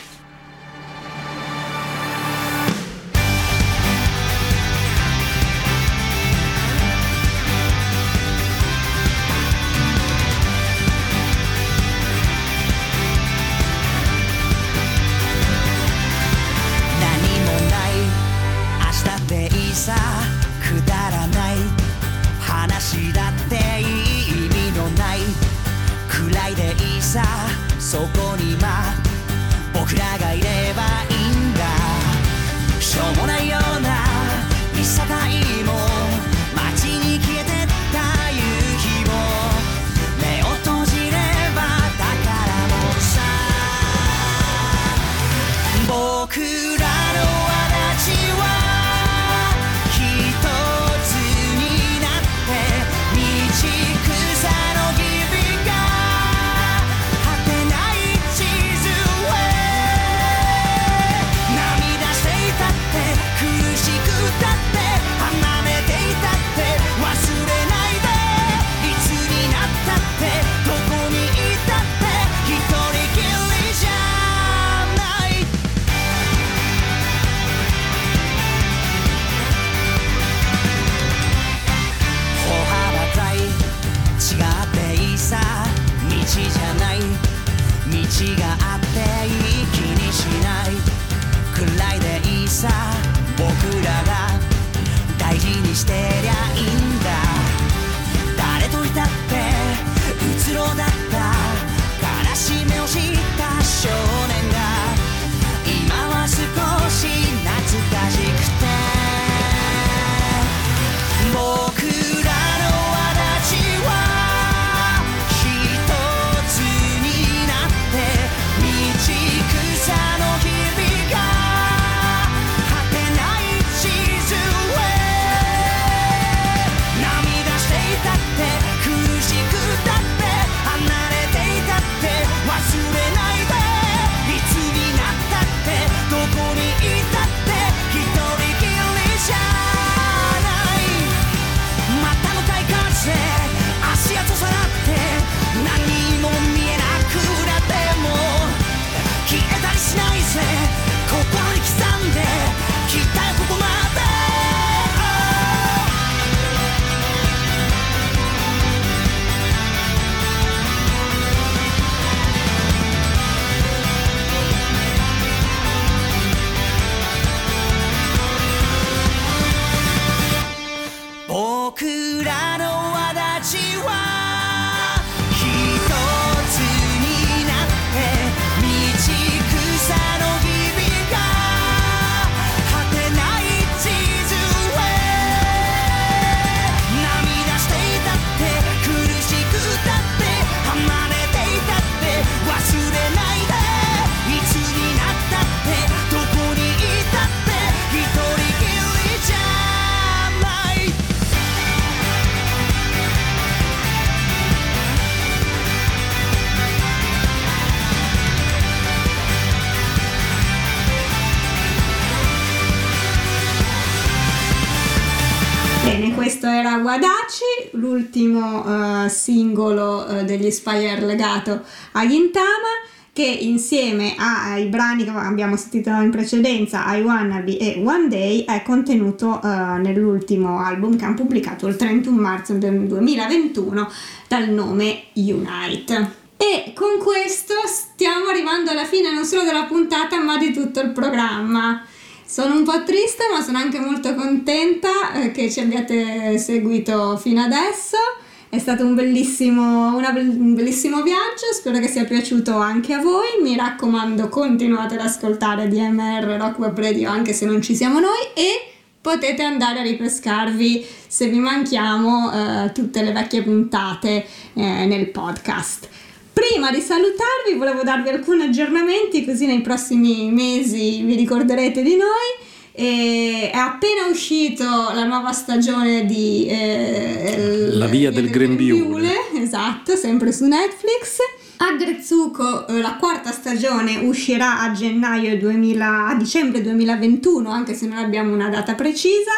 Speaker 3: Legato a Gintama che insieme ai brani che abbiamo sentito in precedenza, I Wannabe e One Day, è contenuto eh, nell'ultimo album che hanno pubblicato il 31 marzo del 2021 dal nome Unite. E con questo stiamo arrivando alla fine non solo della puntata ma di tutto il programma. Sono un po' triste ma sono anche molto contenta eh, che ci abbiate seguito fino adesso. È stato un bellissimo, una, un bellissimo viaggio, spero che sia piaciuto anche a voi. Mi raccomando, continuate ad ascoltare DMR Rock Web Radio anche se non ci siamo noi e potete andare a ripescarvi se vi manchiamo eh, tutte le vecchie puntate eh, nel podcast. Prima di salutarvi volevo darvi alcuni aggiornamenti così nei prossimi mesi vi ricorderete di noi. E è appena uscito la nuova stagione di eh,
Speaker 2: La via del grembiule.
Speaker 3: esatto, sempre su Netflix. Agretsuko, eh, la quarta stagione, uscirà a gennaio 2000, a dicembre 2021, anche se non abbiamo una data precisa.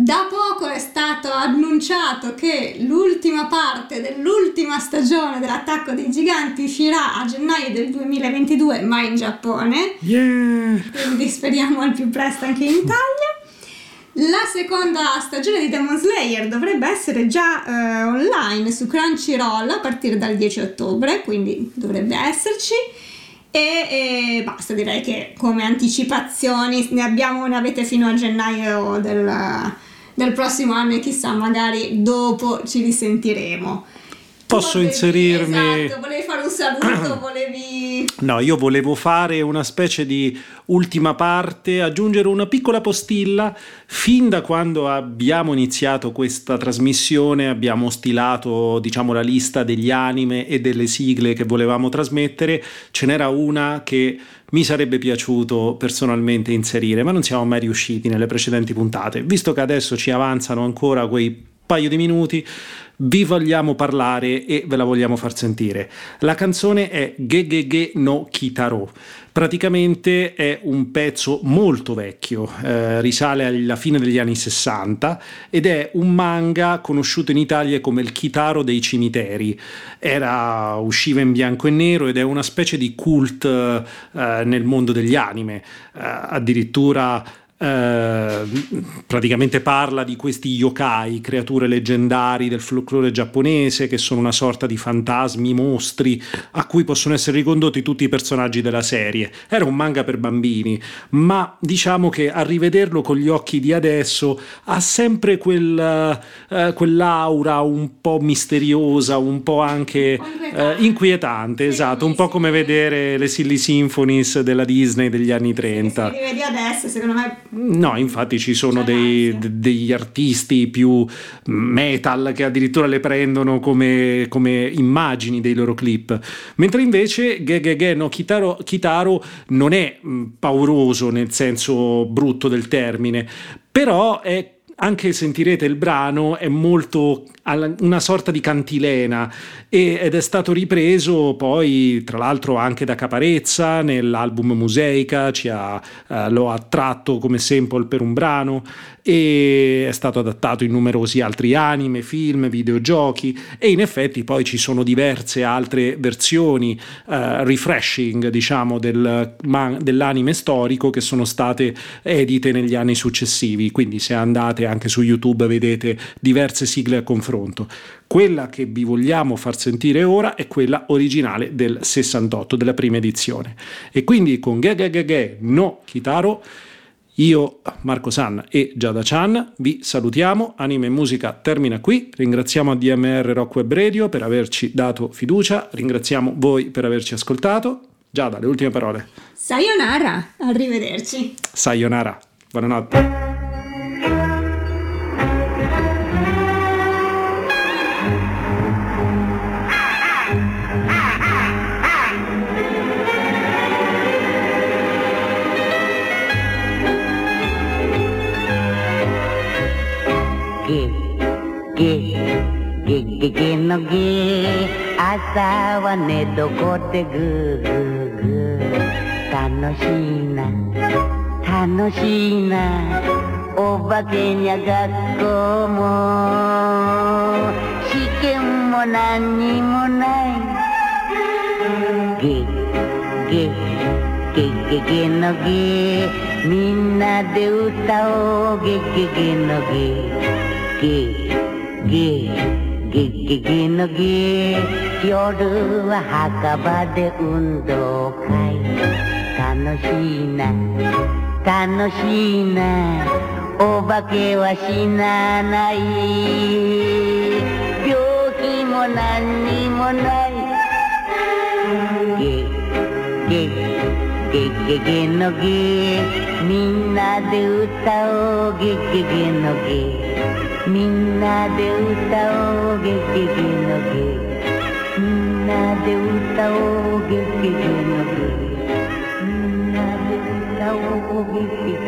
Speaker 3: Da poco è stato annunciato che l'ultima parte dell'ultima stagione dell'attacco dei giganti uscirà a gennaio del 2022, ma in Giappone.
Speaker 2: Yeah!
Speaker 3: Quindi speriamo al più presto anche in Italia. La seconda stagione di Demon Slayer dovrebbe essere già eh, online su Crunchyroll a partire dal 10 ottobre, quindi dovrebbe esserci. E, e basta, direi che come anticipazioni ne abbiamo, ne avete fino a gennaio del, del prossimo anno e chissà, magari dopo ci risentiremo.
Speaker 2: Posso
Speaker 3: Volevi-
Speaker 2: inserirmi...
Speaker 3: Esatto, volevi fare un saluto, <clears throat> volevi...
Speaker 2: No, io volevo fare una specie di ultima parte, aggiungere una piccola postilla. Fin da quando abbiamo iniziato questa trasmissione abbiamo stilato, diciamo, la lista degli anime e delle sigle che volevamo trasmettere. Ce n'era una che mi sarebbe piaciuto personalmente inserire, ma non siamo mai riusciti nelle precedenti puntate. Visto che adesso ci avanzano ancora quei paio di minuti, vi vogliamo parlare e ve la vogliamo far sentire. La canzone è Gegege no Kitaro. Praticamente è un pezzo molto vecchio, eh, risale alla fine degli anni 60 ed è un manga conosciuto in Italia come il Kitaro dei cimiteri. Era, usciva in bianco e nero ed è una specie di cult eh, nel mondo degli anime. Eh, addirittura eh, praticamente parla di questi yokai, creature leggendari del folklore giapponese che sono una sorta di fantasmi, mostri a cui possono essere ricondotti tutti i personaggi della serie. Era un manga per bambini, ma diciamo che a rivederlo con gli occhi di adesso ha sempre quel, eh, quell'aura un po' misteriosa, un po' anche eh, inquietante, esatto, un po' come vedere le Silly Symphonies della Disney degli anni 30.
Speaker 3: Se li rivedi adesso, secondo me
Speaker 2: No, infatti ci sono dei- degli artisti più metal che addirittura le prendono come, come immagini dei loro clip, mentre invece Gegege no Kitaro, Kitaro non è pauroso nel senso brutto del termine, però è anche sentirete il brano è molto una sorta di cantilena ed è stato ripreso poi tra l'altro anche da Caparezza nell'album Museica ha, eh, lo ha tratto come sample per un brano e è stato adattato in numerosi altri anime, film, videogiochi e in effetti poi ci sono diverse altre versioni eh, refreshing diciamo del, man- dell'anime storico che sono state edite negli anni successivi. Quindi se andate anche su YouTube vedete diverse sigle a confronto quella che vi vogliamo far sentire ora è quella originale del 68 della prima edizione e quindi con Gegegege no Kitaro io, Marco San e Giada Chan vi salutiamo. Anime e Musica termina qui. Ringraziamo ADMR Rock Web Radio per averci dato fiducia. Ringraziamo voi per averci ascoltato. Giada, le ultime parole.
Speaker 3: sayonara, arrivederci.
Speaker 2: Sayonara. Buonanotte.
Speaker 4: ゲゲゲのゲ朝は寝床でグーグーグー楽しいな楽しいなお化けにゃ学校も試験も何にもないゲゲゲゲゲのゲみんなで歌おうゲゲゲのゲゲゲゲゲゲのゲ夜は墓場で運動会楽しいな楽しいなお化けは死なない病気も何にもないゲゲゲゲゲのゲみんなで歌おうゲゲゲのゲみんなで歌おう劇劇の劇みんなで歌おう劇劇の劇みんなで歌おう劇劇